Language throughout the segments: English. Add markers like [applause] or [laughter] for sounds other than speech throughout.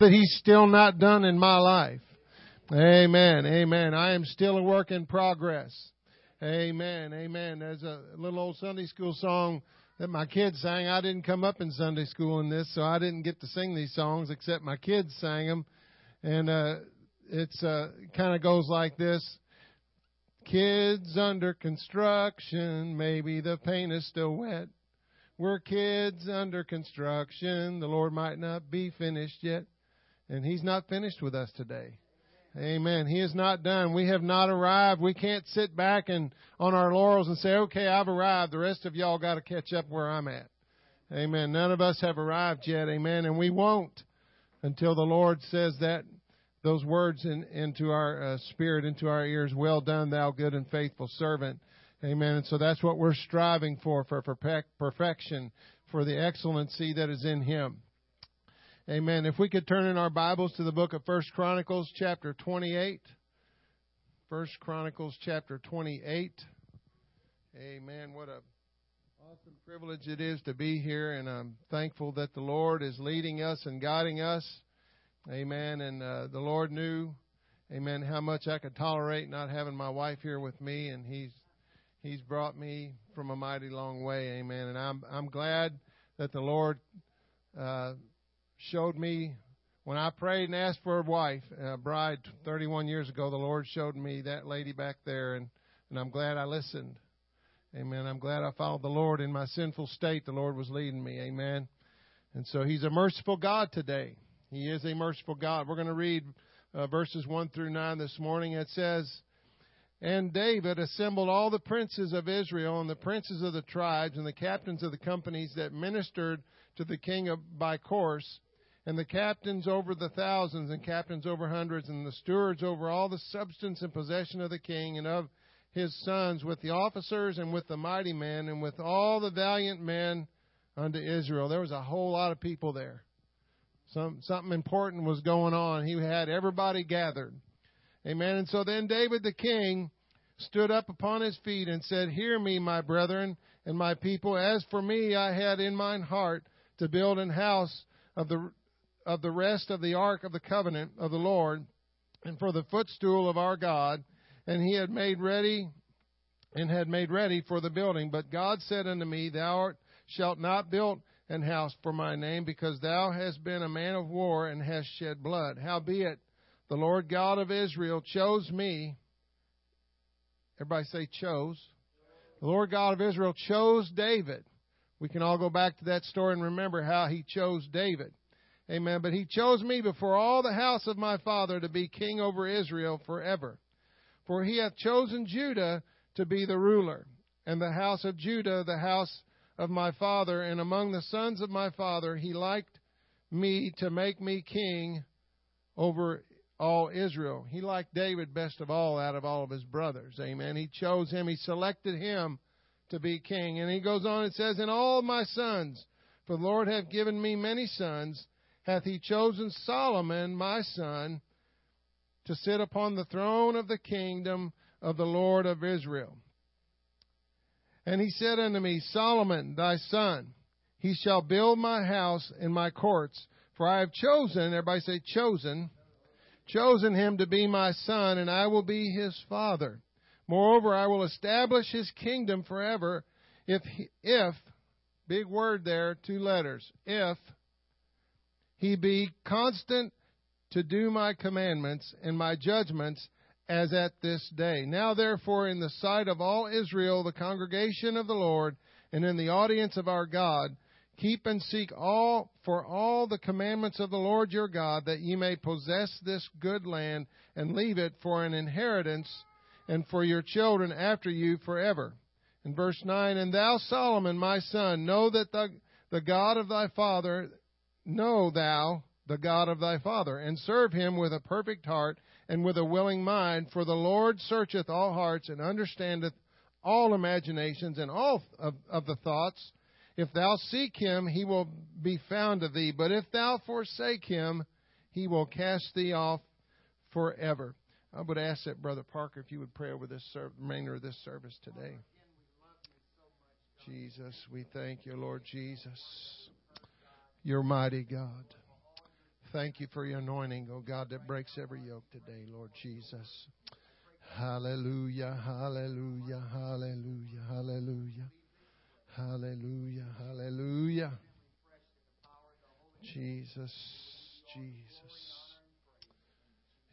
that He's still not done in my life. Amen. Amen. I am still a work in progress. Amen. Amen. There's a little old Sunday school song that my kids sang. I didn't come up in Sunday school in this, so I didn't get to sing these songs except my kids sang them. And uh it's uh kind of goes like this. Kids under construction, maybe the paint is still wet. We're kids under construction. The Lord might not be finished yet. And He's not finished with us today. Amen. He is not done. We have not arrived. We can't sit back and on our laurels and say, okay, I've arrived. The rest of y'all got to catch up where I'm at. Amen. None of us have arrived yet. Amen. And we won't until the Lord says that those words in, into our uh, spirit, into our ears. Well done, thou good and faithful servant. Amen. And so that's what we're striving for, for perfection, for the excellency that is in Him. Amen. If we could turn in our Bibles to the book of First Chronicles, chapter 28. First Chronicles, chapter 28. Amen. What a awesome privilege it is to be here, and I'm thankful that the Lord is leading us and guiding us. Amen. And uh, the Lord knew, Amen, how much I could tolerate not having my wife here with me, and He's He's brought me from a mighty long way. Amen. And I'm I'm glad that the Lord. Uh, showed me when I prayed and asked for a wife, a bride 31 years ago, the Lord showed me that lady back there, and, and I'm glad I listened. Amen. I'm glad I followed the Lord in my sinful state. The Lord was leading me. Amen. And so He's a merciful God today. He is a merciful God. We're going to read uh, verses 1 through 9 this morning. It says, And David assembled all the princes of Israel and the princes of the tribes and the captains of the companies that ministered to the king of, by course and the captains over the thousands, and captains over hundreds, and the stewards over all the substance and possession of the king and of his sons, with the officers and with the mighty men, and with all the valiant men unto Israel. There was a whole lot of people there. Some something important was going on. He had everybody gathered. Amen. And so then David the king stood up upon his feet and said, Hear me, my brethren and my people. As for me, I had in mine heart to build an house of the of the rest of the ark of the covenant of the Lord, and for the footstool of our God, and he had made ready and had made ready for the building. But God said unto me, Thou shalt not build an house for my name, because thou hast been a man of war and hast shed blood. Howbeit, the Lord God of Israel chose me. Everybody say chose. The Lord God of Israel chose David. We can all go back to that story and remember how he chose David. Amen. But he chose me before all the house of my father to be king over Israel forever. For he hath chosen Judah to be the ruler, and the house of Judah the house of my father, and among the sons of my father he liked me to make me king over all Israel. He liked David best of all out of all of his brothers. Amen. He chose him, he selected him to be king. And he goes on and says, And all my sons, for the Lord hath given me many sons, hath he chosen Solomon, my son, to sit upon the throne of the kingdom of the Lord of Israel. And he said unto me, Solomon, thy son, he shall build my house and my courts, for I have chosen, everybody say chosen, chosen him to be my son, and I will be his father. Moreover, I will establish his kingdom forever, if, if, big word there, two letters, if he be constant to do my commandments and my judgments as at this day. Now, therefore, in the sight of all Israel, the congregation of the Lord, and in the audience of our God, keep and seek all for all the commandments of the Lord your God, that ye may possess this good land and leave it for an inheritance and for your children after you forever. In verse 9, And thou, Solomon, my son, know that the, the God of thy father, Know thou the God of thy father, and serve him with a perfect heart and with a willing mind, for the Lord searcheth all hearts and understandeth all imaginations and all of, of the thoughts. If thou seek him, he will be found of thee, but if thou forsake him, he will cast thee off forever. I would ask that Brother Parker if you would pray over this ser- remainder of this service today. Jesus, we thank you, Lord Jesus. You're mighty God. thank you for your anointing, oh God, that breaks every yoke today, Lord Jesus. Hallelujah, hallelujah, hallelujah, hallelujah, hallelujah, hallelujah. Jesus, Jesus.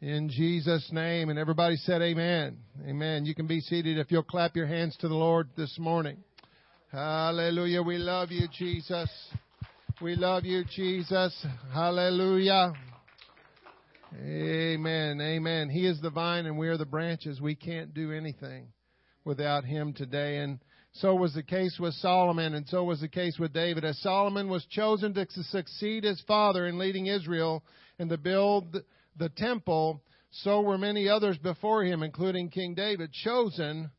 In Jesus' name, and everybody said amen. Amen. You can be seated if you'll clap your hands to the Lord this morning. Hallelujah. We love you, Jesus. We love you, Jesus. Hallelujah. Amen. Amen. He is the vine and we are the branches. We can't do anything without Him today. And so was the case with Solomon and so was the case with David. As Solomon was chosen to succeed his father in leading Israel and to build the temple, so were many others before him, including King David, chosen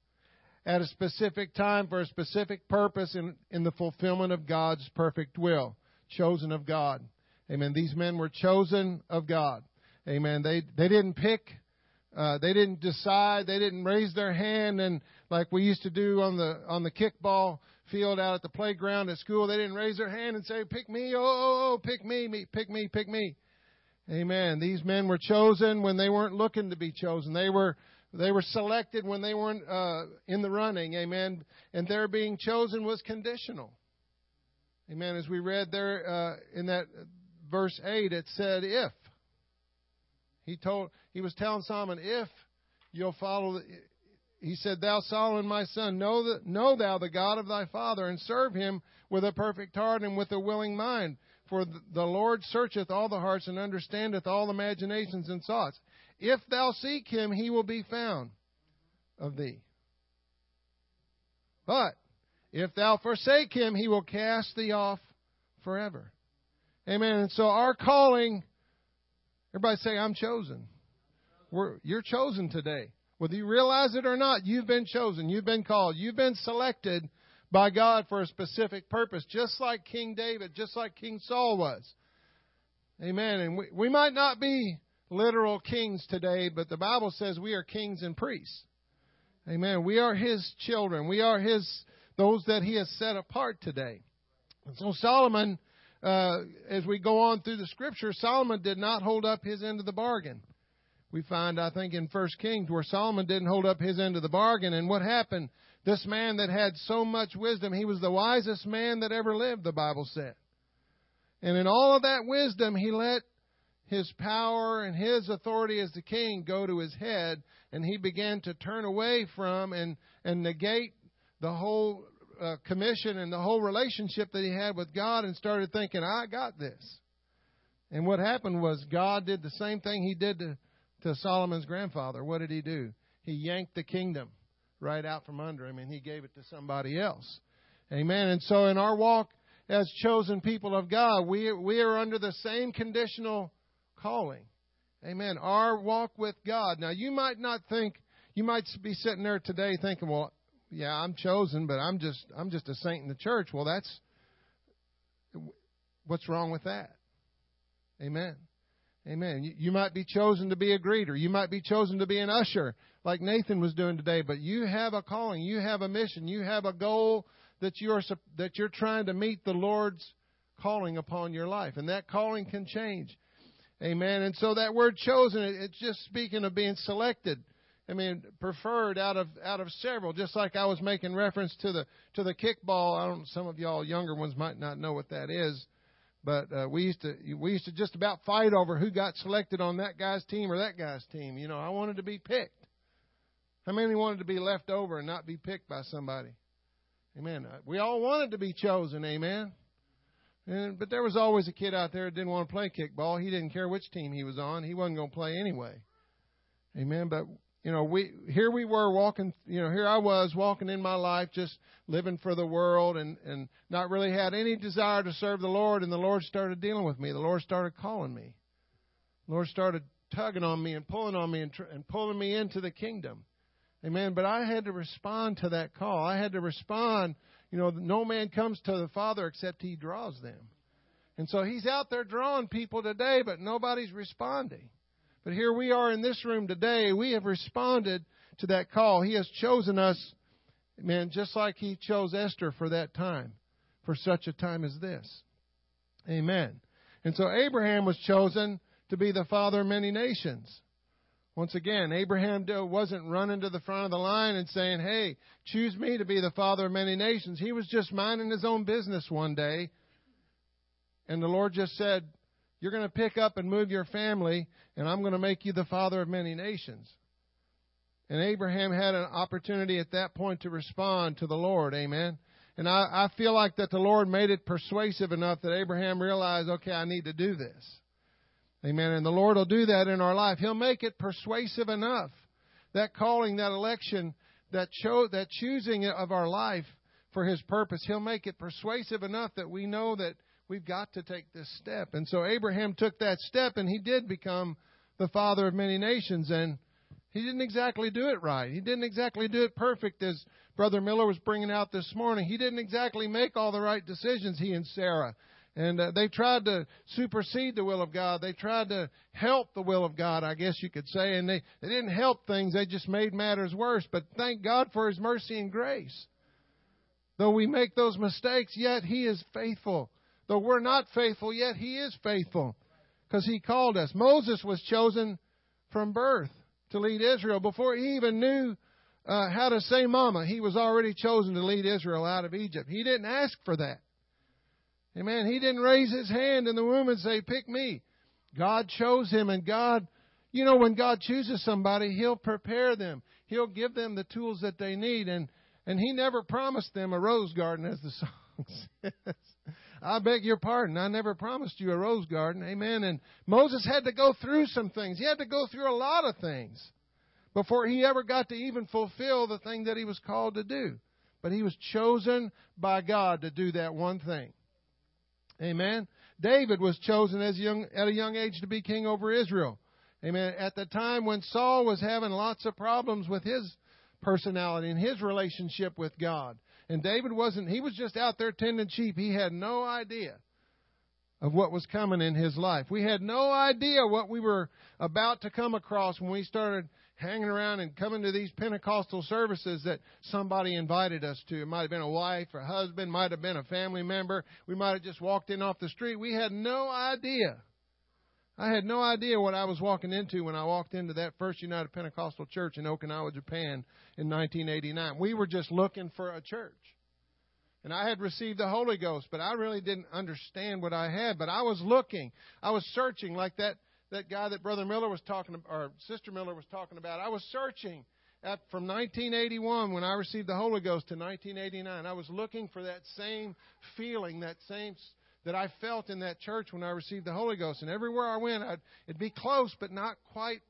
at a specific time for a specific purpose in, in the fulfillment of God's perfect will. Chosen of God. Amen. These men were chosen of God. Amen. They they didn't pick, uh, they didn't decide, they didn't raise their hand and like we used to do on the on the kickball field out at the playground at school. They didn't raise their hand and say, "Pick me, oh, oh, oh pick me, me, pick me, pick me." Amen. These men were chosen when they weren't looking to be chosen. They were they were selected when they weren't uh, in the running. Amen. And their being chosen was conditional. Amen. As we read there uh, in that verse eight, it said, "If." He told he was telling Solomon, "If you'll follow." The, he said, "Thou Solomon, my son, know that know thou the God of thy father, and serve him with a perfect heart and with a willing mind." For the Lord searcheth all the hearts and understandeth all imaginations and thoughts. If thou seek him, he will be found of thee. But if thou forsake him, he will cast thee off forever. Amen. And so our calling, everybody say, I'm chosen. We're, you're chosen today. Whether you realize it or not, you've been chosen. You've been called. You've been selected by God for a specific purpose, just like King David, just like King Saul was. Amen. And we, we might not be literal kings today, but the Bible says we are kings and priests. Amen. We are his children. We are his those that he has set apart today. And so Solomon, uh, as we go on through the scripture, Solomon did not hold up his end of the bargain. We find, I think, in First Kings where Solomon didn't hold up his end of the bargain, and what happened? This man that had so much wisdom, he was the wisest man that ever lived, the Bible said. And in all of that wisdom, he let his power and his authority as the king go to his head, and he began to turn away from and, and negate the whole uh, commission and the whole relationship that he had with God and started thinking, I got this. And what happened was God did the same thing he did to, to Solomon's grandfather. What did he do? He yanked the kingdom right out from under him and he gave it to somebody else. Amen. And so in our walk as chosen people of God, we, we are under the same conditional calling. Amen. Our walk with God. Now you might not think, you might be sitting there today thinking, well, yeah, I'm chosen, but I'm just, I'm just a saint in the church. Well, that's, what's wrong with that? Amen. Amen. You, you might be chosen to be a greeter. You might be chosen to be an usher like Nathan was doing today, but you have a calling, you have a mission, you have a goal that you're that you're trying to meet the Lord's calling upon your life, and that calling can change. Amen. And so that word chosen, it's just speaking of being selected. I mean, preferred out of out of several. Just like I was making reference to the to the kickball. I don't. Some of y'all younger ones might not know what that is, but uh, we used to we used to just about fight over who got selected on that guy's team or that guy's team. You know, I wanted to be picked. How many wanted to be left over and not be picked by somebody? Amen. Uh, we all wanted to be chosen. Amen. And, but there was always a kid out there that didn't want to play kickball. He didn't care which team he was on. He wasn't going to play anyway. Amen. But you know, we here we were walking. You know, here I was walking in my life, just living for the world, and and not really had any desire to serve the Lord. And the Lord started dealing with me. The Lord started calling me. The Lord started tugging on me and pulling on me and, tr- and pulling me into the kingdom. Amen. But I had to respond to that call. I had to respond. You know, no man comes to the Father except he draws them. And so he's out there drawing people today, but nobody's responding. But here we are in this room today. We have responded to that call. He has chosen us, man, just like he chose Esther for that time, for such a time as this. Amen. And so Abraham was chosen to be the father of many nations. Once again, Abraham wasn't running to the front of the line and saying, Hey, choose me to be the father of many nations. He was just minding his own business one day. And the Lord just said, You're going to pick up and move your family, and I'm going to make you the father of many nations. And Abraham had an opportunity at that point to respond to the Lord. Amen. And I, I feel like that the Lord made it persuasive enough that Abraham realized, okay, I need to do this. Amen. And the Lord will do that in our life. He'll make it persuasive enough. That calling, that election, that cho- that choosing of our life for His purpose, He'll make it persuasive enough that we know that we've got to take this step. And so Abraham took that step and he did become the father of many nations. And he didn't exactly do it right. He didn't exactly do it perfect, as Brother Miller was bringing out this morning. He didn't exactly make all the right decisions, he and Sarah. And uh, they tried to supersede the will of God. They tried to help the will of God, I guess you could say. And they, they didn't help things, they just made matters worse. But thank God for His mercy and grace. Though we make those mistakes, yet He is faithful. Though we're not faithful, yet He is faithful because He called us. Moses was chosen from birth to lead Israel before he even knew uh, how to say mama. He was already chosen to lead Israel out of Egypt. He didn't ask for that. Amen. He didn't raise his hand in the womb and say, pick me. God chose him and God, you know, when God chooses somebody, He'll prepare them. He'll give them the tools that they need. And, and He never promised them a rose garden as the [laughs] song says. I beg your pardon. I never promised you a rose garden. Amen. And Moses had to go through some things. He had to go through a lot of things before he ever got to even fulfill the thing that he was called to do. But he was chosen by God to do that one thing. Amen. David was chosen as young, at a young age to be king over Israel. Amen. At the time when Saul was having lots of problems with his personality and his relationship with God. And David wasn't, he was just out there tending sheep. He had no idea of what was coming in his life. We had no idea what we were about to come across when we started hanging around and coming to these Pentecostal services that somebody invited us to. It might have been a wife or a husband, might have been a family member. We might have just walked in off the street. We had no idea. I had no idea what I was walking into when I walked into that First United Pentecostal Church in Okinawa, Japan in 1989. We were just looking for a church. And I had received the Holy Ghost, but I really didn't understand what I had. But I was looking, I was searching, like that, that guy that Brother Miller was talking, or Sister Miller was talking about. I was searching at, from 1981 when I received the Holy Ghost to 1989. I was looking for that same feeling, that same that I felt in that church when I received the Holy Ghost. And everywhere I went, I'd, it'd be close, but not quite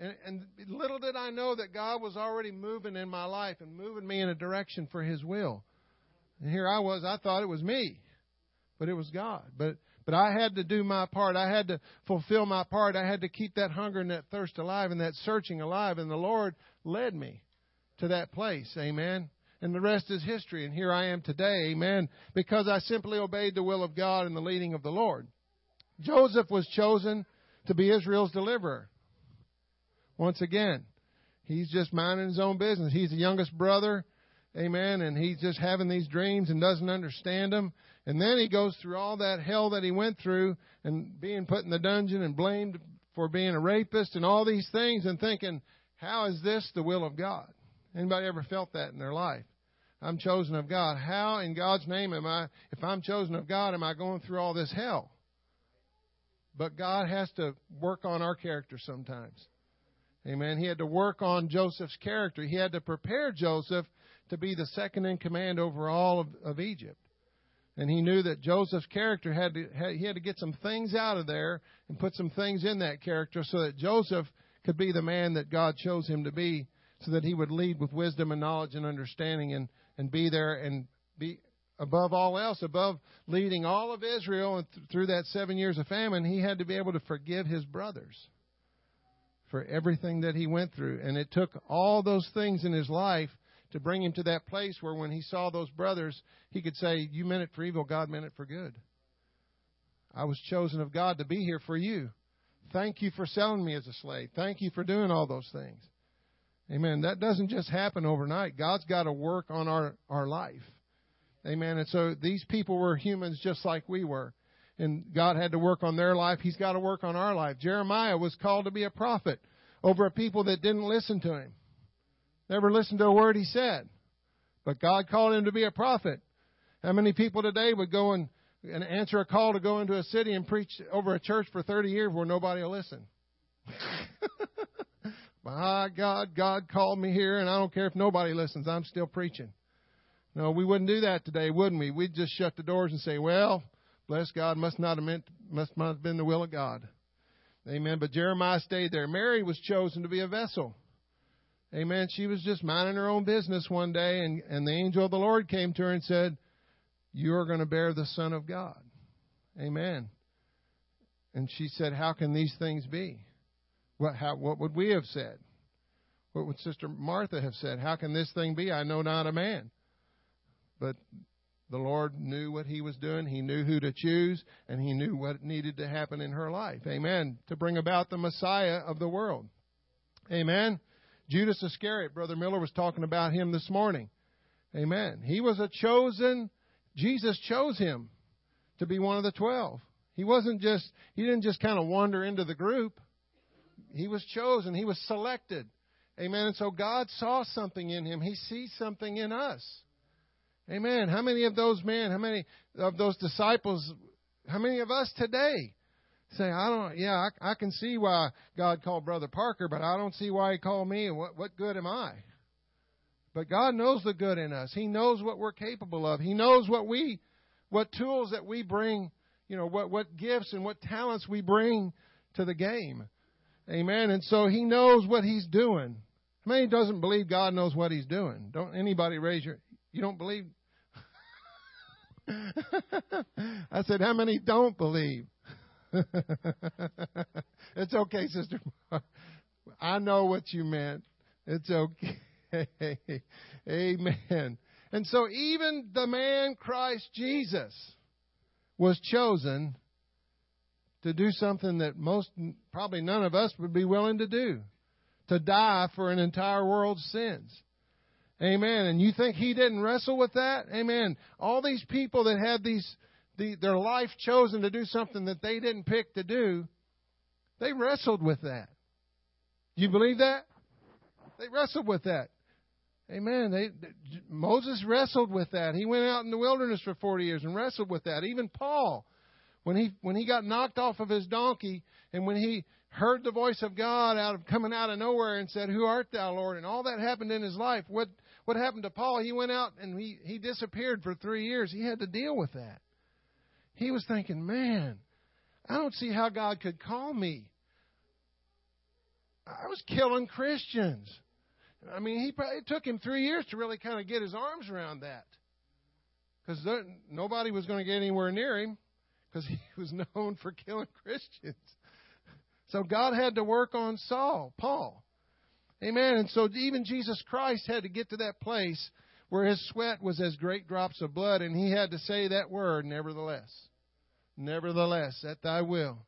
and, and little did I know that God was already moving in my life and moving me in a direction for His will. And here I was, I thought it was me, but it was God. But but I had to do my part. I had to fulfill my part. I had to keep that hunger and that thirst alive and that searching alive. And the Lord led me to that place. Amen. And the rest is history. And here I am today. Amen. Because I simply obeyed the will of God and the leading of the Lord. Joseph was chosen to be Israel's deliverer. Once again, he's just minding his own business. He's the youngest brother, amen, and he's just having these dreams and doesn't understand them. And then he goes through all that hell that he went through and being put in the dungeon and blamed for being a rapist and all these things and thinking, how is this the will of God? Anybody ever felt that in their life? I'm chosen of God. How in God's name am I, if I'm chosen of God, am I going through all this hell? But God has to work on our character sometimes. Amen. He had to work on Joseph's character. He had to prepare Joseph to be the second in command over all of, of Egypt. And he knew that Joseph's character had to, had, he had to get some things out of there and put some things in that character so that Joseph could be the man that God chose him to be so that he would lead with wisdom and knowledge and understanding and, and be there and be above all else, above leading all of Israel and th- through that seven years of famine, he had to be able to forgive his brothers for everything that he went through. And it took all those things in his life to bring him to that place where when he saw those brothers, he could say, You meant it for evil, God meant it for good. I was chosen of God to be here for you. Thank you for selling me as a slave. Thank you for doing all those things. Amen. That doesn't just happen overnight. God's got to work on our, our life. Amen. And so these people were humans just like we were. and God had to work on their life, He's got to work on our life. Jeremiah was called to be a prophet over a people that didn't listen to him, never listened to a word he said. But God called him to be a prophet. How many people today would go and, and answer a call to go into a city and preach over a church for 30 years where nobody will listen? [laughs] My God, God called me here, and I don't care if nobody listens. I'm still preaching. No, we wouldn't do that today, wouldn't we? We'd just shut the doors and say, "Well, bless God, must not have meant, must not have been the will of God." Amen. But Jeremiah stayed there. Mary was chosen to be a vessel. Amen. She was just minding her own business one day, and, and the angel of the Lord came to her and said, You are going to bear the Son of God. Amen. And she said, How can these things be? What, how, what would we have said? What would Sister Martha have said? How can this thing be? I know not a man. But the Lord knew what He was doing. He knew who to choose, and He knew what needed to happen in her life. Amen. To bring about the Messiah of the world. Amen. Judas Iscariot, Brother Miller was talking about him this morning. Amen. He was a chosen, Jesus chose him to be one of the twelve. He wasn't just, he didn't just kind of wander into the group. He was chosen. He was selected. Amen. And so God saw something in him. He sees something in us. Amen. How many of those men, how many of those disciples, how many of us today say, I don't, yeah, I, I can see why God called Brother Parker, but I don't see why He called me, what, what good am I? But God knows the good in us. He knows what we're capable of. He knows what we, what tools that we bring, you know, what, what gifts and what talents we bring to the game. Amen. And so He knows what He's doing. How many doesn't believe God knows what He's doing? Don't anybody raise your, you don't believe? [laughs] I said, how many don't believe? [laughs] it's okay, Sister. I know what you meant. It's okay. [laughs] Amen. And so even the man Christ Jesus was chosen to do something that most, probably none of us would be willing to do to die for an entire world's sins. Amen. And you think he didn't wrestle with that? Amen. All these people that had these the, their life chosen to do something that they didn't pick to do, they wrestled with that. Do you believe that? They wrestled with that. Amen. They, Moses wrestled with that. He went out in the wilderness for 40 years and wrestled with that. Even Paul, when he when he got knocked off of his donkey and when he heard the voice of God out of coming out of nowhere and said, "Who art thou, Lord?" and all that happened in his life. What what happened to Paul? He went out and he he disappeared for 3 years. He had to deal with that. He was thinking, man, I don't see how God could call me. I was killing Christians. I mean, he probably, it took him three years to really kind of get his arms around that. Because nobody was going to get anywhere near him because he [laughs] was known for killing [laughs] Christians. So God had to work on Saul, Paul. Amen. And so even Jesus Christ had to get to that place where his sweat was as great drops of blood, and he had to say that word, nevertheless. Nevertheless, at thy will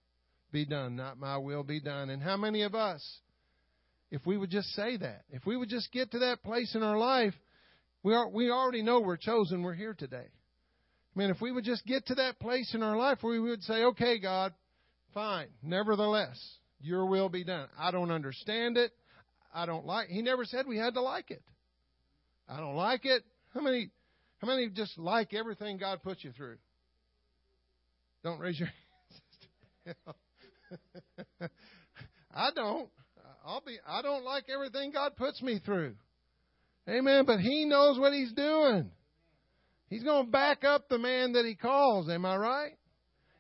be done, not my will be done. And how many of us, if we would just say that, if we would just get to that place in our life, we, are, we already know we're chosen, we're here today. I mean, if we would just get to that place in our life where we would say, okay, God, fine, nevertheless, your will be done. I don't understand it. I don't like He never said we had to like it. I don't like it. How many how many just like everything God puts you through? Don't raise your [laughs] hands. [laughs] I don't. I'll be I don't like everything God puts me through. Amen. But he knows what he's doing. He's going to back up the man that he calls. Am I right?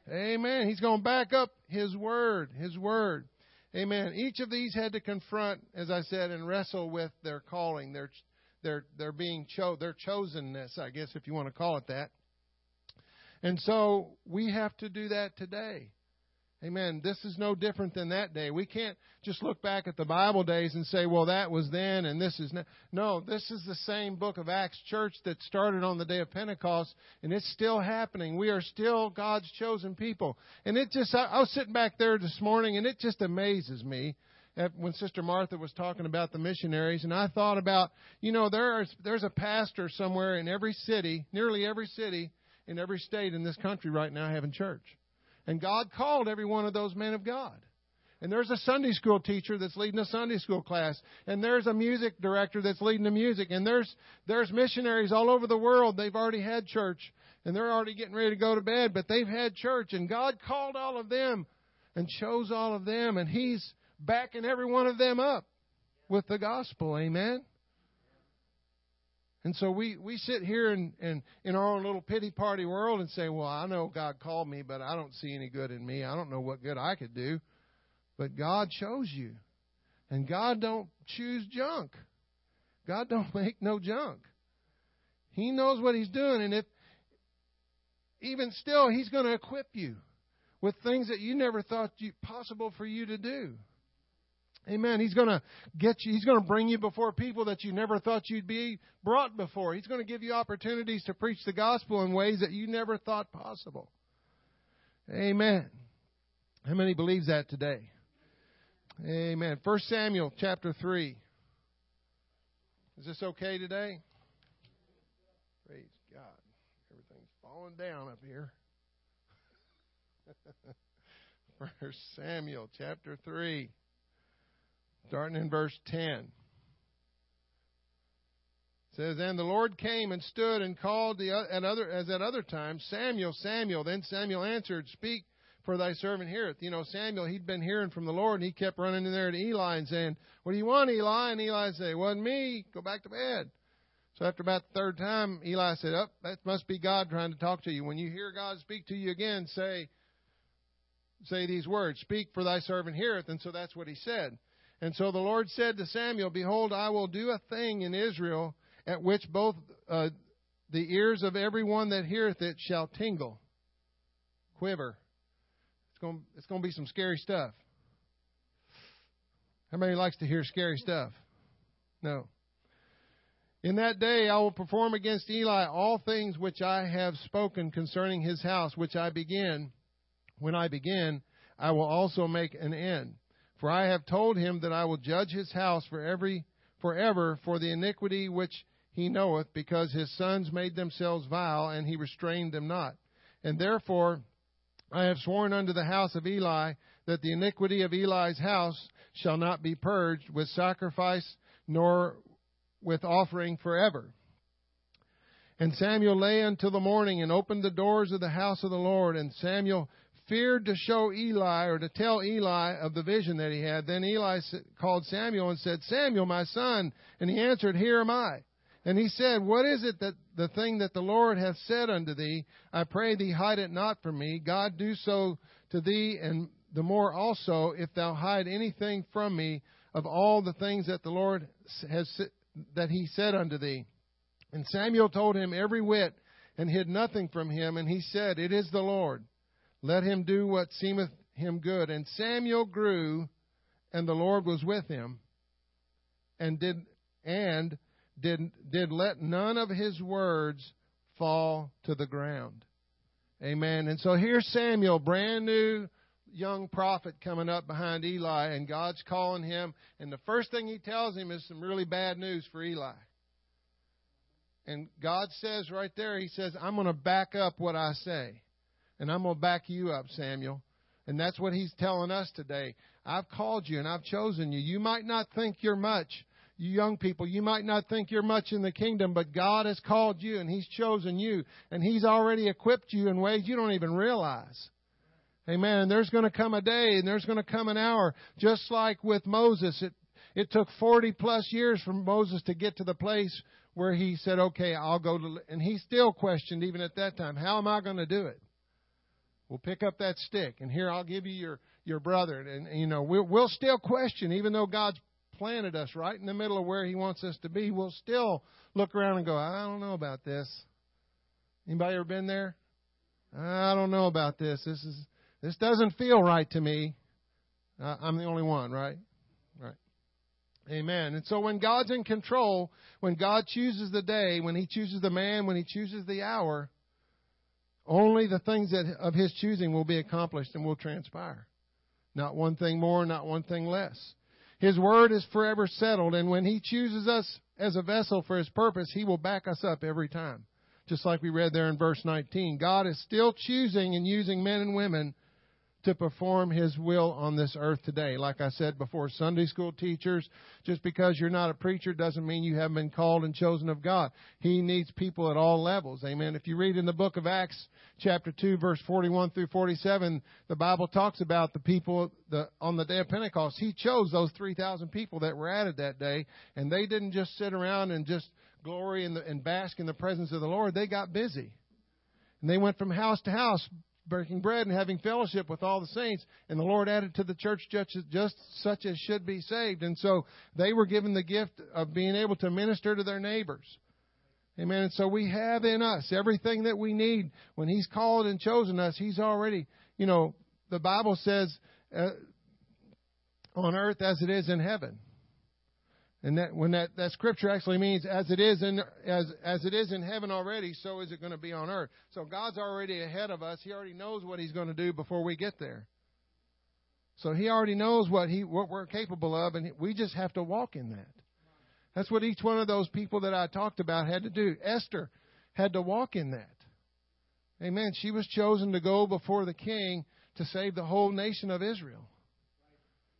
Amen. He's going to back up his word. His word. Amen. Each of these had to confront, as I said, and wrestle with their calling, their their their being cho their chosenness, I guess if you want to call it that. And so we have to do that today. Amen. This is no different than that day. We can't just look back at the Bible days and say, well, that was then and this is now. No, this is the same book of Acts church that started on the day of Pentecost and it's still happening. We are still God's chosen people. And it just, I, I was sitting back there this morning and it just amazes me when Sister Martha was talking about the missionaries, and I thought about, you know, there's there's a pastor somewhere in every city, nearly every city in every state in this country right now having church. And God called every one of those men of God. And there's a Sunday school teacher that's leading a Sunday school class. And there's a music director that's leading the music. And there's, there's missionaries all over the world. They've already had church. And they're already getting ready to go to bed, but they've had church. And God called all of them and chose all of them. And He's backing every one of them up with the gospel. Amen. And so we, we sit here in, in, in our own little pity party world and say, well, I know God called me, but I don't see any good in me. I don't know what good I could do. But God chose you. And God don't choose junk. God don't [laughs] make no junk. He knows what he's doing and if even still he's going to equip you with things that you never thought you, possible for you to do. Amen. He's going to get you, he's going to bring you before people that you never thought you'd be brought before. He's going to give you opportunities to preach the gospel in ways that you never thought possible. Amen. How many believes that today? Amen. First Samuel chapter 3. Is this okay today? Praise God. Everything's falling down up here. [laughs] First Samuel chapter 3. Starting in verse 10. It says, And the Lord came and stood and called the, at other, as at other times, Samuel, Samuel. Then Samuel answered, Speak, for thy servant heareth. You know, Samuel, he'd been hearing from the Lord, and he kept running in there to Eli and saying, What do you want, Eli? And Eli said, wasn't me. Go back to bed. So after about the third time, Eli said, Oh, that must be God trying to talk to you. When you hear God speak to you again, say, say these words, Speak, for thy servant heareth. And so that's what he said. And so the Lord said to Samuel, Behold, I will do a thing in Israel at which both uh, the ears of every one that heareth it shall tingle, quiver going it's going to be some scary stuff. How many likes to hear scary stuff? No. In that day I will perform against Eli all things which I have spoken concerning his house, which I begin. When I begin, I will also make an end. For I have told him that I will judge his house for every forever for the iniquity which he knoweth, because his sons made themselves vile, and he restrained them not. And therefore I have sworn unto the house of Eli that the iniquity of Eli's house shall not be purged with sacrifice nor with offering forever. And Samuel lay until the morning and opened the doors of the house of the Lord. And Samuel feared to show Eli or to tell Eli of the vision that he had. Then Eli called Samuel and said, Samuel, my son. And he answered, Here am I. And he said, What is it that the thing that the Lord hath said unto thee? I pray thee, hide it not from me. God do so to thee, and the more also, if thou hide anything from me of all the things that the Lord has that he said unto thee. And Samuel told him every whit, and hid nothing from him. And he said, It is the Lord. Let him do what seemeth him good. And Samuel grew, and the Lord was with him, and did and did, did let none of his words fall to the ground. Amen. And so here's Samuel, brand new young prophet coming up behind Eli, and God's calling him. And the first thing he tells him is some really bad news for Eli. And God says right there, He says, I'm going to back up what I say. And I'm going to back you up, Samuel. And that's what He's telling us today. I've called you and I've chosen you. You might not think you're much, you young people, you might not think you're much in the kingdom, but God has called you and He's chosen you and He's already equipped you in ways you don't even realize. Amen. And there's going to come a day and there's going to come an hour, just like with Moses. It, it took 40 plus years for Moses to get to the place where he said, okay, I'll go to, and he still questioned even at that time, how am I going to do it? We'll pick up that stick and here I'll give you your, your brother. And, you know, we'll, we'll still question, even though God's planted us right in the middle of where He wants us to be, we'll still look around and go, I don't know about this. Anybody ever been there? I don't know about this. This is this doesn't feel right to me. I'm the only one, right? Right. Amen. And so when God's in control, when God chooses the day, when He chooses the man, when He chooses the hour, only the things that of His choosing will be accomplished and will transpire. Not one thing more, not one thing less. His word is forever settled, and when He chooses us as a vessel for His purpose, He will back us up every time. Just like we read there in verse 19. God is still choosing and using men and women to perform His will on this earth today. Like I said before, Sunday school teachers, just because you're not a preacher doesn't mean you haven't been called and chosen of God. He needs people at all levels. Amen. If you read in the book of Acts, chapter 2, verse 41 through 47, the Bible talks about the people the, on the day of Pentecost. He chose those 3,000 people that were added that day, and they didn't just sit around and just glory and, and bask in the presence of the Lord. They got busy. And they went from house to house, breaking bread and having fellowship with all the saints. And the Lord added to the church just, such as should be saved. And so they were given the gift of being able to minister to their neighbors. Amen. And so we have in us everything that we need. When He's called and chosen us, He's already, you know, the Bible says, uh, on earth as it is in heaven. And that when that, that scripture actually means as it is in as as it is in heaven already, so is it going to be on earth. So God's already ahead of us. He already knows what He's going to do before we get there. So He already knows what He what we're capable of, and we just have to walk in that. That's what each one of those people that I talked about had to do. Esther had to walk in that. Amen. She was chosen to go before the king to save the whole nation of Israel.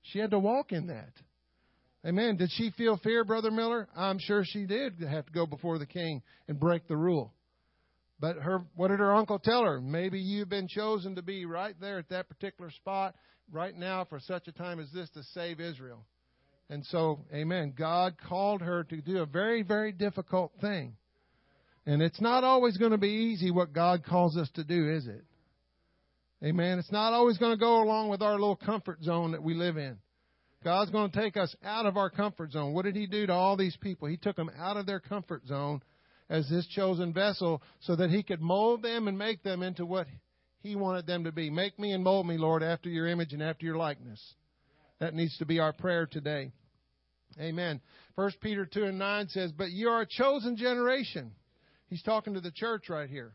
She had to walk in that. Amen. Did she feel fear, Brother Miller? I'm sure she did have to go before the king and break the rule. But her, what did her uncle tell her? Maybe you've been chosen to be right there at that particular spot right now for such a time as this to save Israel. And so, amen. God called her to do a very, very difficult thing. And it's not always going to be easy what God calls us to do, is it? Amen. It's not always going to go along with our little comfort zone that we live in. God's going to take us out of our comfort zone. What did He do to all these people? He took them out of their comfort zone as His chosen vessel so that He could mold them and make them into what He wanted them to be. Make me and mold me, Lord, after your image and after your likeness. That needs to be our prayer today. Amen. First Peter 2 and 9 says, But you are a chosen generation. He's talking to the church right here.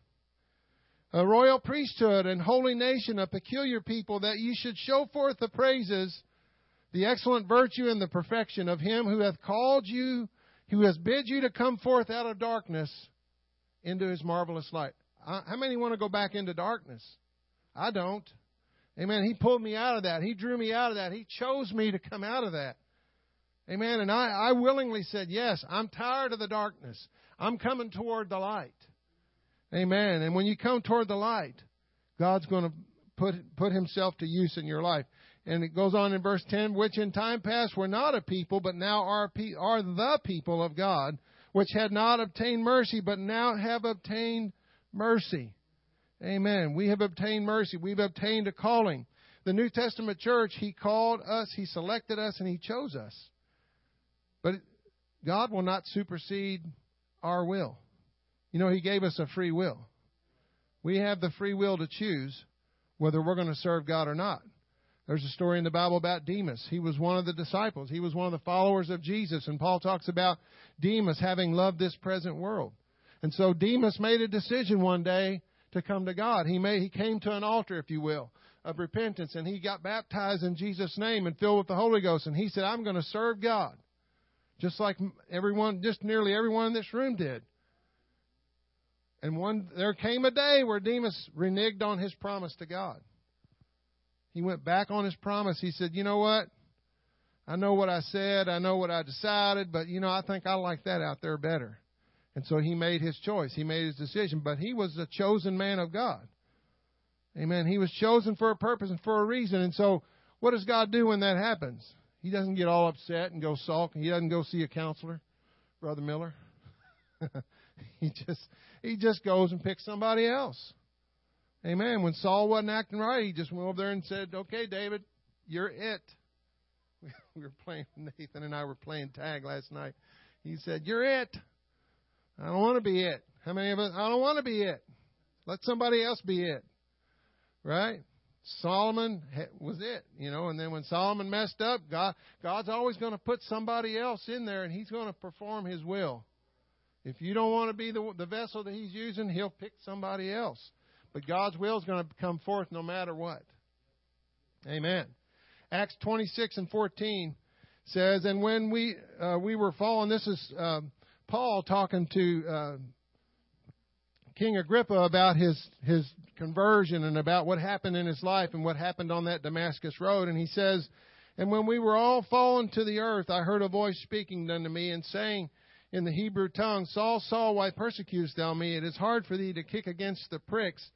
A royal priesthood and holy nation, a peculiar people, that you should show forth the praises the excellent virtue and the perfection of him who hath called you, who has bid you to come forth out of darkness into his marvelous light. How many want to go back into darkness? I don't. Amen. He pulled me out of that. He drew me out of that. He chose me to come out of that. Amen. And I, I willingly said, Yes, I'm tired of the darkness. I'm coming toward the light. Amen. And when you come toward the light, God's going to put, put Himself to use in your life. And it goes on in verse 10, which in time past were not a people, but now are, are the people of God, which had not obtained mercy, but now have obtained mercy. Amen. We have obtained mercy. We've obtained a calling. The New Testament church, He called us, He selected us, and He chose us. But God will not supersede our will. You know, He gave us a free will. We have the free will to choose whether we're going to serve God or not. There's a story in the Bible about Demas. He was one of the disciples. He was one of the followers of Jesus. And Paul talks about Demas having loved this present world. And so Demas made a decision one day to come to God. He made, he came to an altar, if you will, of repentance, and he got baptized in Jesus' name and filled with the Holy Ghost. And he said, I'm going to serve God. Just like everyone, just nearly everyone in this room did. And one, there came a day where Demas reneged on his promise to God. He went back on his promise. He said, You know what? I know what I said. I know what I decided, but, you know, I think I like that out there better. And so he made his choice. He made his decision. But he was a chosen man of God. Amen. He was chosen for a purpose and for a reason. And so, what does God do when that happens? He doesn't get all upset and go sulk. He doesn't go see a counselor, Brother Miller. [laughs] he just he just goes and picks somebody else. Amen. When Saul wasn't acting right, he just went over there and said, Okay, David, you're it. [laughs] We were playing, Nathan and I were playing tag last night. He said, You're it. I don't want to be it. How many of us? I don't want to be it. Let somebody else be it. Right? Solomon was it, you know, and then when Solomon messed up, God, God's always going to put somebody else in there and he's going to perform his will. If you don't want to be the, the vessel that he's using, he'll pick somebody else. But God's will is going to come forth no matter what. Amen. Acts 26 and 14 says, And when we, uh, we were fallen, this is uh, Paul talking to uh, King Agrippa about his his conversion and about what happened in his life and what happened on that Damascus road. And he says, And when we were all fallen to the earth, I heard a voice speaking unto me and saying in the Hebrew tongue, Saul, Saul, why persecutest thou me? It is hard for thee to kick against the pricks.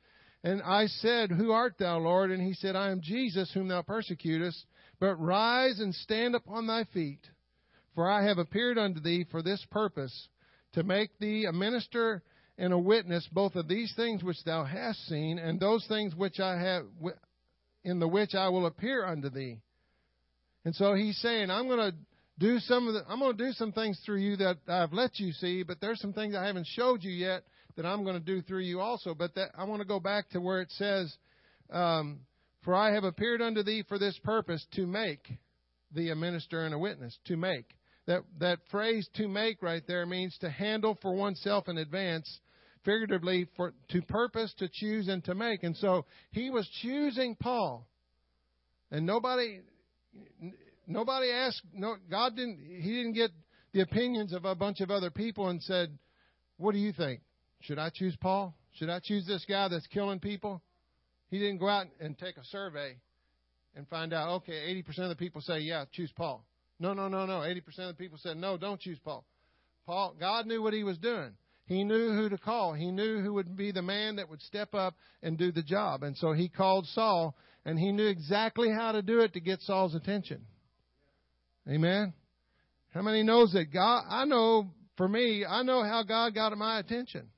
And I said, Who art thou, Lord? And he said, I am Jesus whom thou persecutest. But rise and stand upon thy feet, for I have appeared unto thee for this purpose, to make thee a minister and a witness both of these things which thou hast seen, and those things which I have in the which I will appear unto thee. And so he's saying, I'm going to do some of the, I'm going to do some things through you that I've let you see, but there's some things I haven't showed you yet that I'm going to do through you also. But that I want to go back to where it says, um, "For I have appeared unto thee for this purpose to make thee a minister and a witness." To make that that phrase "to make" right there means to handle for oneself in advance, figuratively for to purpose, to choose, and to make. And so he was choosing Paul, and nobody nobody asked. No, God didn't. He didn't get the opinions of a bunch of other people and said, "What do you think? Should I choose Paul? Should I choose this guy that's killing people?" He didn't go out and take a survey and find out. Okay, 80% of the people say, "Yeah, choose Paul." No, no, no, no. 80% of the people said, "No, don't choose Paul." Paul, God knew what he was doing. He knew who to call. He knew who would be the man that would step up and do the job. And so he called Saul, and he knew exactly how to do it to get Saul's attention. Amen. How many knows that God? I know for me, I know how God got my attention,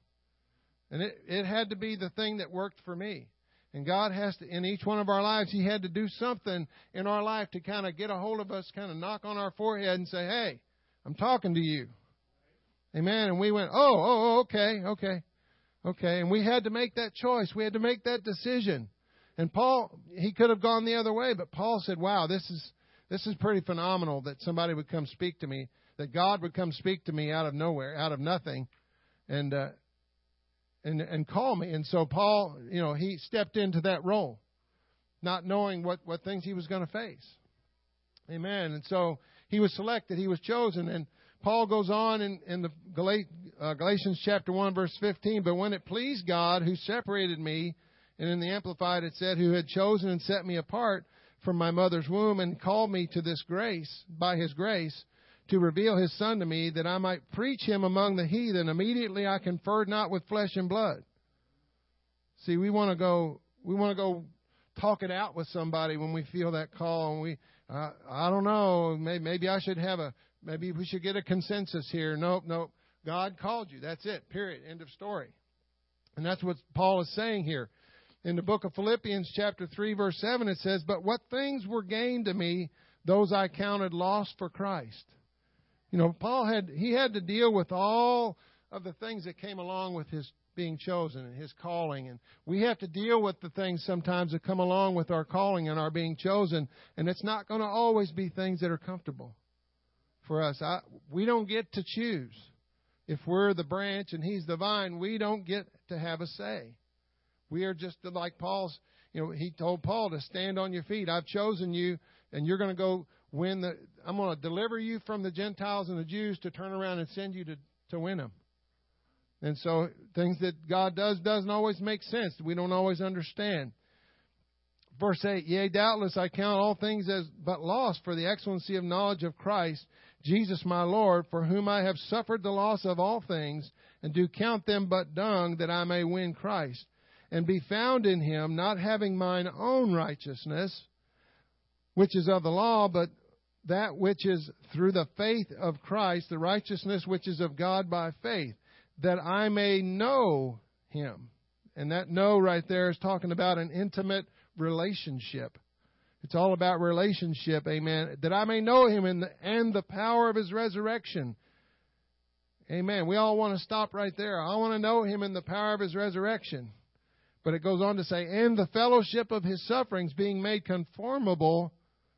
and it it had to be the thing that worked for me. And God has to, in each one of our lives, He had to do something in our life to kind of get a hold of us, kind of knock on our forehead and say, "Hey, I'm talking to you." Amen. And we went, "Oh, oh, okay, okay, okay." And we had to make that choice. We had to make that decision. And Paul, he could have gone the other way, but Paul said, "Wow, this is this is pretty phenomenal that somebody would come speak to me, that God would come speak to me out of nowhere, out of nothing, and uh, and and call me. And so Paul, you know, he stepped into that role, not knowing what what things he was going to face. Amen. And so he was selected, he was chosen, and Paul goes on in, in the uh, Galatians chapter 1 verse 15, but when it pleased God who separated me, and in the Amplified it said, who had chosen and set me apart from my mother's womb and called me to this grace, by his grace, to reveal his son to me that I might preach him among the heathen. Immediately I conferred not with flesh and blood. See, we want to go, we want to go talk it out with somebody when we feel that call and we, uh, I don't know, maybe, maybe I should have a, maybe we should get a consensus here. Nope, nope. God called you. That's it. Period. End of story. And that's what Paul is saying here in the book of Philippians, chapter 3, verse 7, it says, But what things were gained to me, those I counted lost for Christ. You know, Paul had, he had to deal with all of the things that came along with his being chosen and his calling. And we have to deal with the things sometimes that come along with our calling and our being chosen. And it's not going to always be things that are comfortable for us. I, we don't get to choose. If we're the branch and he's the vine, we don't get to have a say. We are just like Paul's, you know, he told Paul to stand on your feet. I've chosen you, and you're going to go win the, I'm going to deliver you from the Gentiles and the Jews to turn around and send you to, to win them. And so things that God does doesn't always make sense. We don't always understand. Verse 8, Yea, doubtless I count all things as but loss for the excellency of knowledge of Christ, Jesus my Lord, for whom I have suffered the loss of all things, and do count them but dung, that I may win Christ and be found in him, not having mine own righteousness, which is of the law, but that which is through the faith of Christ, the righteousness which is of God by faith, that I may know him. And that know right there is talking about an intimate relationship. It's all about relationship, amen. That I may know him in the, and the power of his resurrection. Amen. We all want to stop right there. I want to know him in the power of his resurrection. But it goes on to say, and the fellowship of his sufferings being made conformable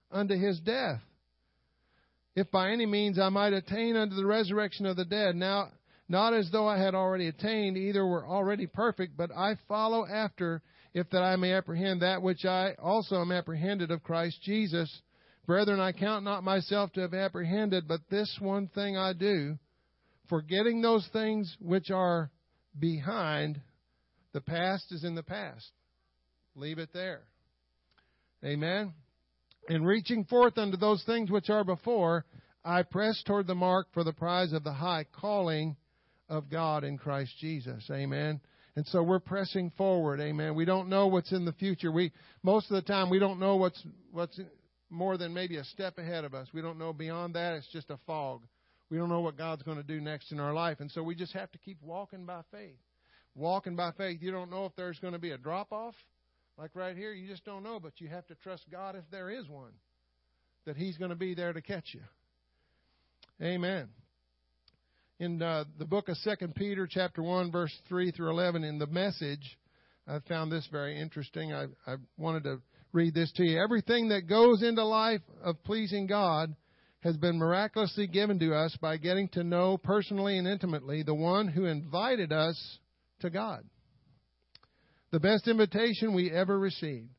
unto his death. If by any means I might attain unto the resurrection of the dead. Now, not as though I had already attained, either were already perfect, but I follow after, if that I may apprehend that which I also am apprehended of Christ Jesus. Brethren, I count not myself to have apprehended, but this one thing I do, forgetting those things which are behind The past is in the past. Leave it there. Amen. In reaching forth unto those things which are before, I press toward the mark for the prize of the high calling of God in Christ Jesus. Amen. And so we're pressing forward. Amen. We don't know what's in the future. We most of the time we don't know what's what's more than maybe a step ahead of us. We don't know beyond that. It's just a fog. We don't know what God's going to do next in our life. And so we just have to keep walking by faith. Walking by faith. You don't know if there's going to be a drop off. Like right here, you just don't know, but you have to trust God if there is one, that He's going to be there to catch you. Amen. In uh, the book of Second Peter, chapter one, verse three through eleven, in the message, I found this very interesting. I, I wanted to read this to you. Everything that goes into life of pleasing God has been miraculously given to us by getting to know personally and intimately the one who invited us to God. The best invitation we ever received.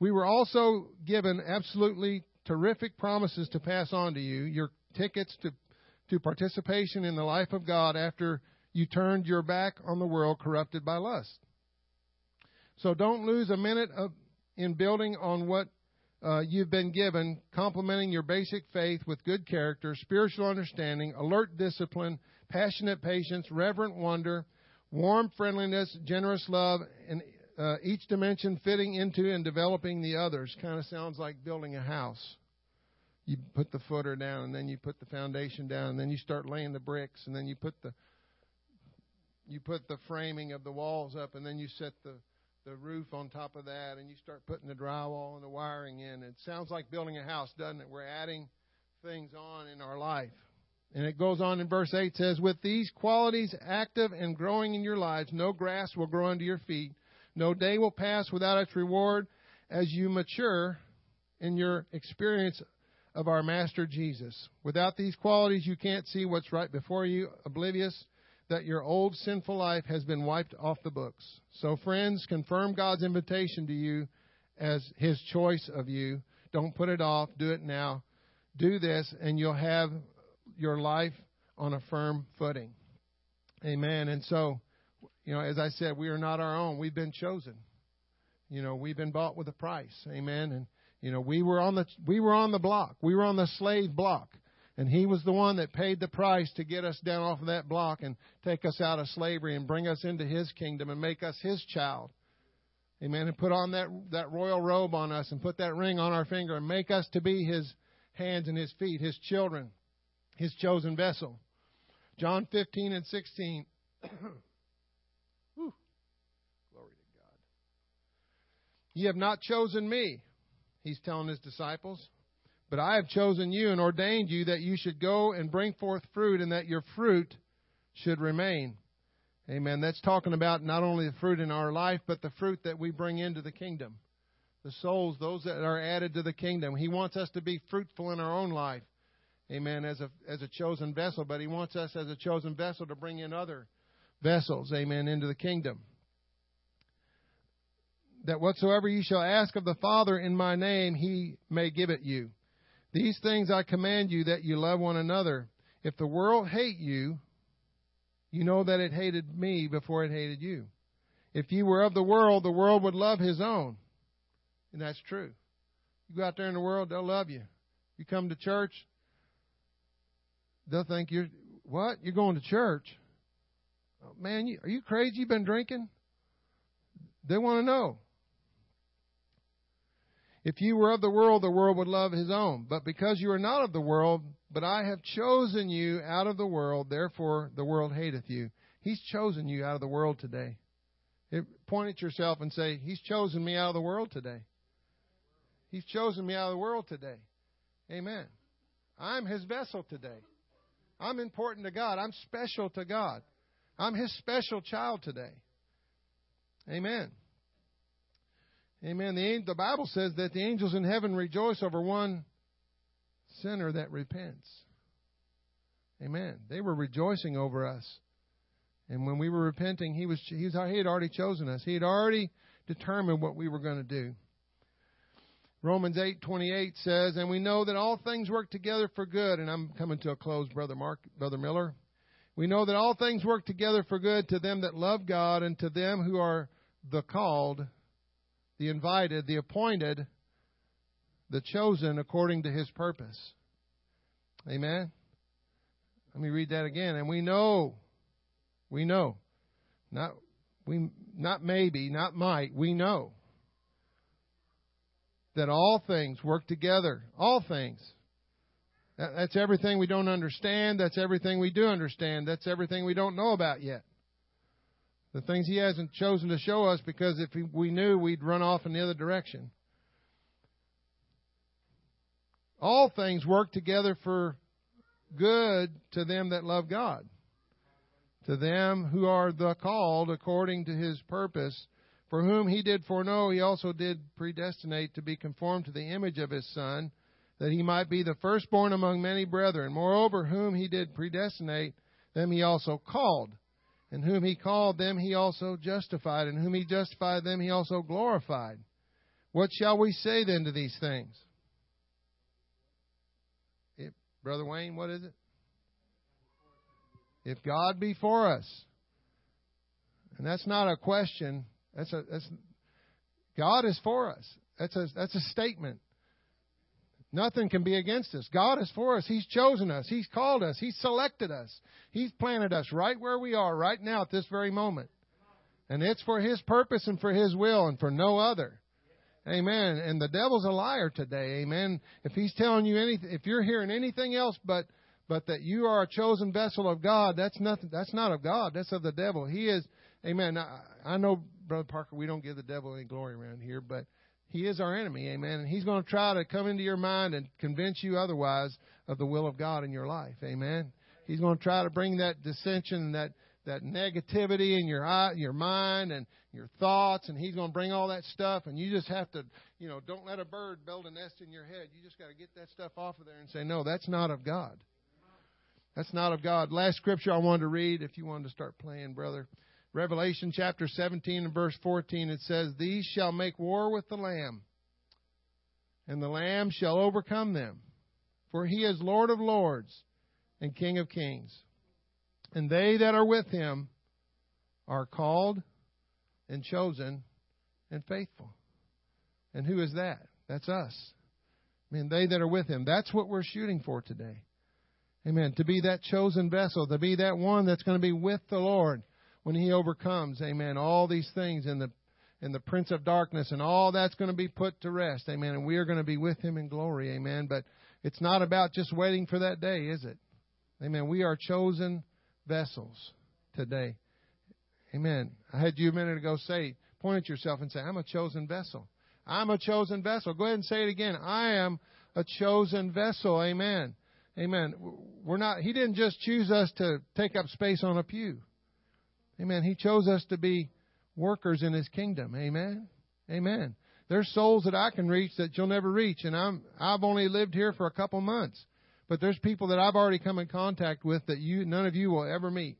We were also given absolutely terrific promises to pass on to you, your tickets to, to participation in the life of God after you turned your back on the world corrupted by lust. So don't lose a minute of, in building on what uh, you've been given, complementing your basic faith with good character, spiritual understanding, alert discipline, passionate patience, reverent wonder, warm friendliness, generous love, and uh, each dimension fitting into and developing the others. Kind of sounds like building a house. You put the footer down, and then you put the foundation down, and then you start laying the bricks, and then you put the you put the framing of the walls up, and then you set the the roof on top of that, and you start putting the drywall and the wiring in. It sounds like building a house, doesn't it? We're adding things on in our life. And it goes on in verse 8 says, With these qualities active and growing in your lives, no grass will grow under your feet, no day will pass without its reward as you mature in your experience of our Master Jesus. Without these qualities, you can't see what's right before you, oblivious that your old sinful life has been wiped off the books. So, friends, confirm God's invitation to you as His choice of you. Don't put it off. Do it now. Do this, and you'll have your life on a firm footing. Amen. And so, you know, as I said, we are not our own. We've been chosen. You know, we've been bought with a price. Amen. And you know, we were on the we were on the block. We were on the slave block. And he was the one that paid the price to get us down off of that block and take us out of slavery and bring us into his kingdom and make us his child. Amen. And put on that, that royal robe on us and put that ring on our finger and make us to be his hands and his feet, his children, his chosen vessel. John 15 and 16. Glory to God. Ye have not chosen me, he's telling his disciples but I have chosen you and ordained you that you should go and bring forth fruit and that your fruit should remain. Amen. That's talking about not only the fruit in our life, but the fruit that we bring into the kingdom. The souls, those that are added to the kingdom. He wants us to be fruitful in our own life. Amen. As a, as a chosen vessel, but He wants us as a chosen vessel to bring in other vessels. Amen. Into the kingdom. That whatsoever you shall ask of the Father in my name, He may give it you. These things I command you that you love one another. If the world hate you, you know that it hated me before it hated you. If you were of the world, the world would love his own. And that's true. You go out there in the world, they'll love you. You come to church, they'll think you're, what? You're going to church? Oh, man, you, are you crazy? You've been drinking? They want to know. If you were of the world, the world would love his own. But because you are not of the world, but I have chosen you out of the world, therefore the world hateth you. He's chosen you out of the world today. point at yourself and say, He's chosen me out of the world today. He's chosen me out of the world today. Amen. I'm His vessel today. I'm important to God. I'm special to God. I'm His special child today. Amen. Amen. The, the Bible says that the angels in heaven rejoice over one sinner that repents. Amen. They were rejoicing over us. And when we were repenting, he was he, was, he had already chosen us. He had already determined what we were going to do. Romans 8:28 says, "And we know that all things work together for good." And I'm coming to a close, brother Mark, brother Miller. We know that all things work together for good to them that love God and to them who are the called, the invited, the appointed, the chosen according to his purpose. Amen. Let me read that again. And we know, we know, not we not maybe, not might, we know that all things work together. All things. That's everything we don't understand. That's everything we do understand. That's everything we don't know about yet. The things He hasn't chosen to show us because if we knew, we'd run off in the other direction. All things work together for good to them that love God, to them who are the called according to His purpose for whom he did foreknow, he also did predestinate to be conformed to the image of his Son, that he might be the firstborn among many brethren. Moreover, whom he did predestinate, them he also called. And whom he called, them he also justified. And whom he justified, them he also glorified. What shall we say then to these things? If, Brother Wayne, what is it? If God be for us. And that's not a question that's a that's God is for us. That's a that's a statement. Nothing can be against us. God is for us. He's chosen us. He's called us. He's selected us. He's planted us right where we are right now at this very moment. And it's for His purpose and for His will and for no other. Amen. And the devil's a liar today. Amen. If he's telling you anything, if you're hearing anything else but but that you are a chosen vessel of God, that's nothing. That's not of God. That's of the devil. He is. Amen. I, I know Brother Parker, we don't give the devil any glory around here, but he is our enemy, amen. And he's going to try to come into your mind and convince you otherwise of the will of God in your life, amen. He's going to try to bring that dissension, that that negativity in your eye, your mind and your thoughts, and he's going to bring all that stuff, and you just have to, you know, don't let a bird build a nest in your head. You just got to get that stuff off of there and say, no, that's not of God. That's not of God. Last scripture I wanted to read, if you wanted to start playing, brother. Revelation chapter 17 and verse 14, it says, These shall make war with the Lamb, and the Lamb shall overcome them, for he is Lord of lords and King of kings. And they that are with him are called and chosen and faithful. And who is that? That's us. I mean, they that are with him. That's what we're shooting for today. Amen. To be that chosen vessel, to be that one that's going to be with the Lord when he overcomes, amen, all these things in the in the prince of darkness and all that's going to be put to rest, amen, and we are going to be with him in glory, amen. But it's not about just waiting for that day, is it? Amen. We are chosen vessels today. Amen. I had you a minute ago say, point at yourself and say, I'm a chosen vessel. I'm a chosen vessel. Go ahead and say it again. I am a chosen vessel. Amen. Amen. We're not, he didn't just choose us to take up space on a pew. Amen. He chose us to be workers in His kingdom. Amen. Amen. There's souls that I can reach that you'll never reach, and I'm I've only lived here for a couple months, but there's people that I've already come in contact with that you none of you will ever meet.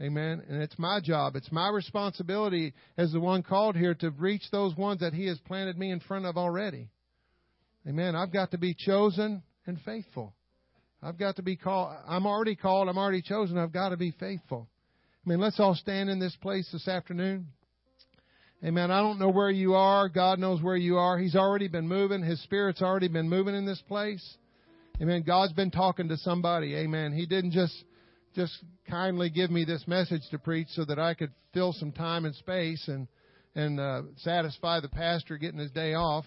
Amen. And it's my job. It's my responsibility as the one called here to reach those ones that He has planted me in front of already. Amen. I've got to be chosen and faithful. I've got to be called. I'm already called. I'm already chosen. I've got to be faithful. I mean, let's all stand in this place this afternoon. Amen. I don't know where you are. God knows where you are. He's already been moving. His Spirit's already been moving in this place. Amen. God's been talking to somebody. Amen. He didn't just just kindly give me this message to preach so that I could fill some time and space and and uh, satisfy the pastor getting his day off.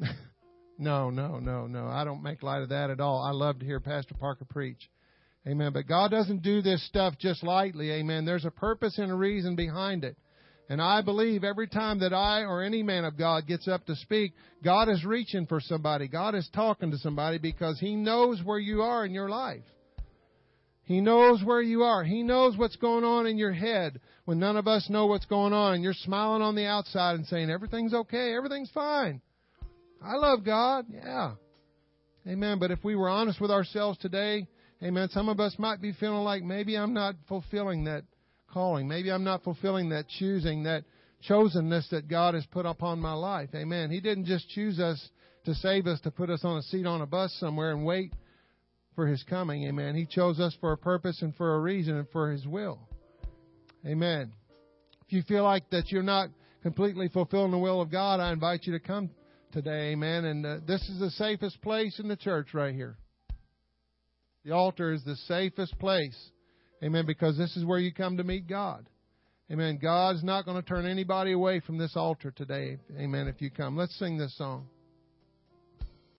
[laughs] no, no, no, no. I don't make light of that at all. I love to hear Pastor Parker preach. Amen. But God doesn't do this stuff just lightly. Amen. There's a purpose and a reason behind it. And I believe every time that I or any man of God gets up to speak, God is reaching for somebody. God is talking to somebody because He knows where you are in your life. He knows where you are. He knows what's going on in your head when none of us know what's going on. And you're smiling on the outside and saying, everything's okay, everything's fine. I love God. Yeah. Amen. But if we were honest with ourselves today, Amen. Some of us might be feeling like maybe I'm not fulfilling that calling. Maybe I'm not fulfilling that choosing, that chosenness that God has put upon my life. Amen. He didn't just choose us to save us, to put us on a seat on a bus somewhere and wait for His coming. Amen. He chose us for a purpose and for a reason and for His will. Amen. If you feel like that you're not completely fulfilling the will of God, I invite you to come today. Amen. And uh, this is the safest place in the church right here. The altar is the safest place. Amen. Because this is where you come to meet God. Amen. God's not going to turn anybody away from this altar today. Amen. If you come, let's sing this song.